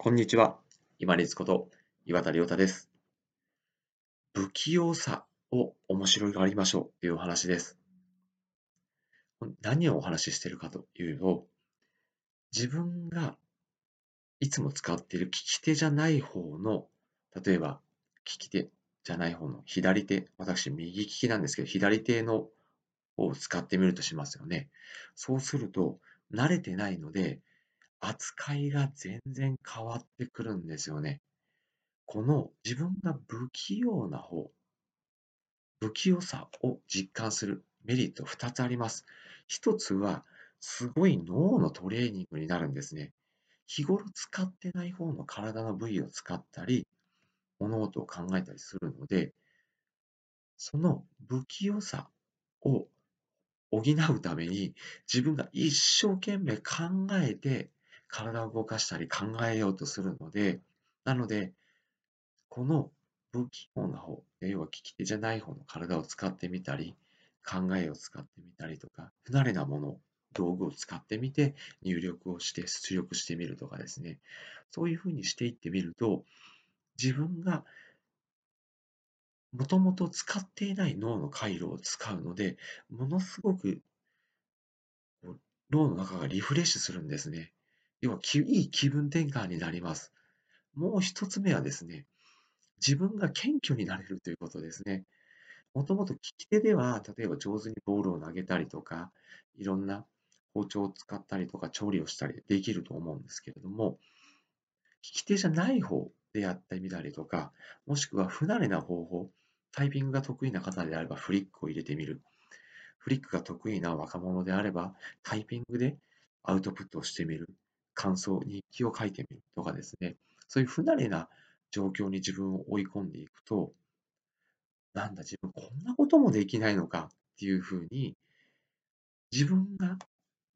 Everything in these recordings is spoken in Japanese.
こんにちは。今立こと岩田亮太です。不器用さを面白がりましょうというお話です。何をお話ししているかというと、自分がいつも使っている利き手じゃない方の、例えば利き手じゃない方の左手、私右利きなんですけど、左手のを使ってみるとしますよね。そうすると、慣れてないので、扱いが全然変わってくるんですよね。この自分が不器用な方、不器用さを実感するメリット2つあります。1つは、すごい脳のトレーニングになるんですね。日頃使ってない方の体の部位を使ったり、物事を考えたりするので、その不器用さを補うために自分が一生懸命考えて体を動かしたり考えようとするので、なので、この不器用な方、要は利き手じゃない方の体を使ってみたり、考えを使ってみたりとか、不慣れなもの、道具を使ってみて入力をして出力してみるとかですね、そういうふうにしていってみると、自分がもともと使っていない脳の回路を使うので、ものすごく脳の中がリフレッシュするんですね。要は、いい気分転換になります。もう一つ目はですね、自分が謙虚になれるということですね。もともと利き手では、例えば上手にボールを投げたりとか、いろんな包丁を使ったりとか、調理をしたりできると思うんですけれども、利き手じゃない方でやってみたりとか、もしくは不慣れな方法、タイピングが得意な方であればフリックを入れてみる。フリックが得意な若者であれば、タイピングでアウトプットをしてみる。感想、日記を書いてみるとかですね、そういう不慣れな状況に自分を追い込んでいくと、なんだ、自分こんなこともできないのかっていうふうに、自分が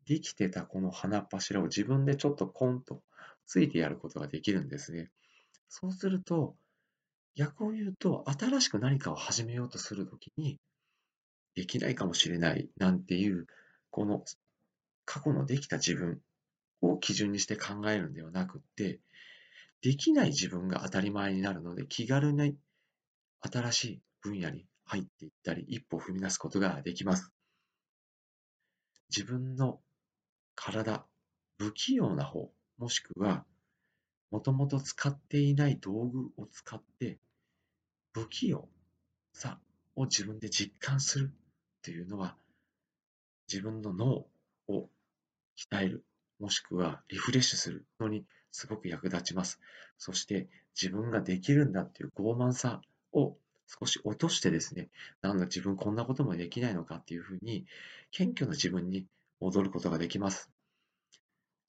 できてたこの花っ柱を自分でちょっとコンとついてやることができるんですね。そうすると、逆を言うと、新しく何かを始めようとするときに、できないかもしれないなんていう、この過去のできた自分を基準にして考えるんではなくって、できない自分が当たり前になるので、気軽に新しい分野に入っていったり、一歩踏み出すことができます。自分の体、不器用な方、もしくは、もともと使っていない道具を使って、不器用さを自分で実感するというのは、自分の脳を鍛えるもしくはリフレッシュするのにすごく役立ちます。そして自分ができるんだっていう傲慢さを少し落としてですね、なんだ自分こんなこともできないのかっていうふうに謙虚な自分に戻ることができます。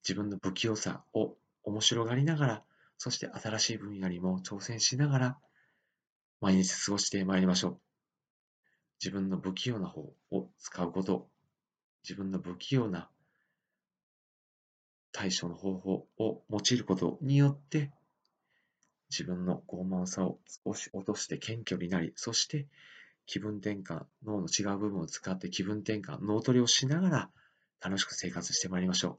自分の不器用さを面白がりながら、そして新しい分野にも挑戦しながら、毎日過ごしてまいりましょう。自分の不器用な方を使うこと、自分の不器用な対処の方法を用いることによって、自分の傲慢さを少し落として謙虚になり、そして気分転換、脳の違う部分を使って気分転換、脳トレをしながら楽しく生活してまいりましょう。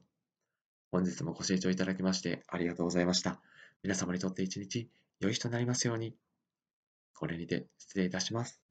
本日もご清聴いただきましてありがとうございました。皆様にとって一日良い日となりますように。これにて失礼いたします。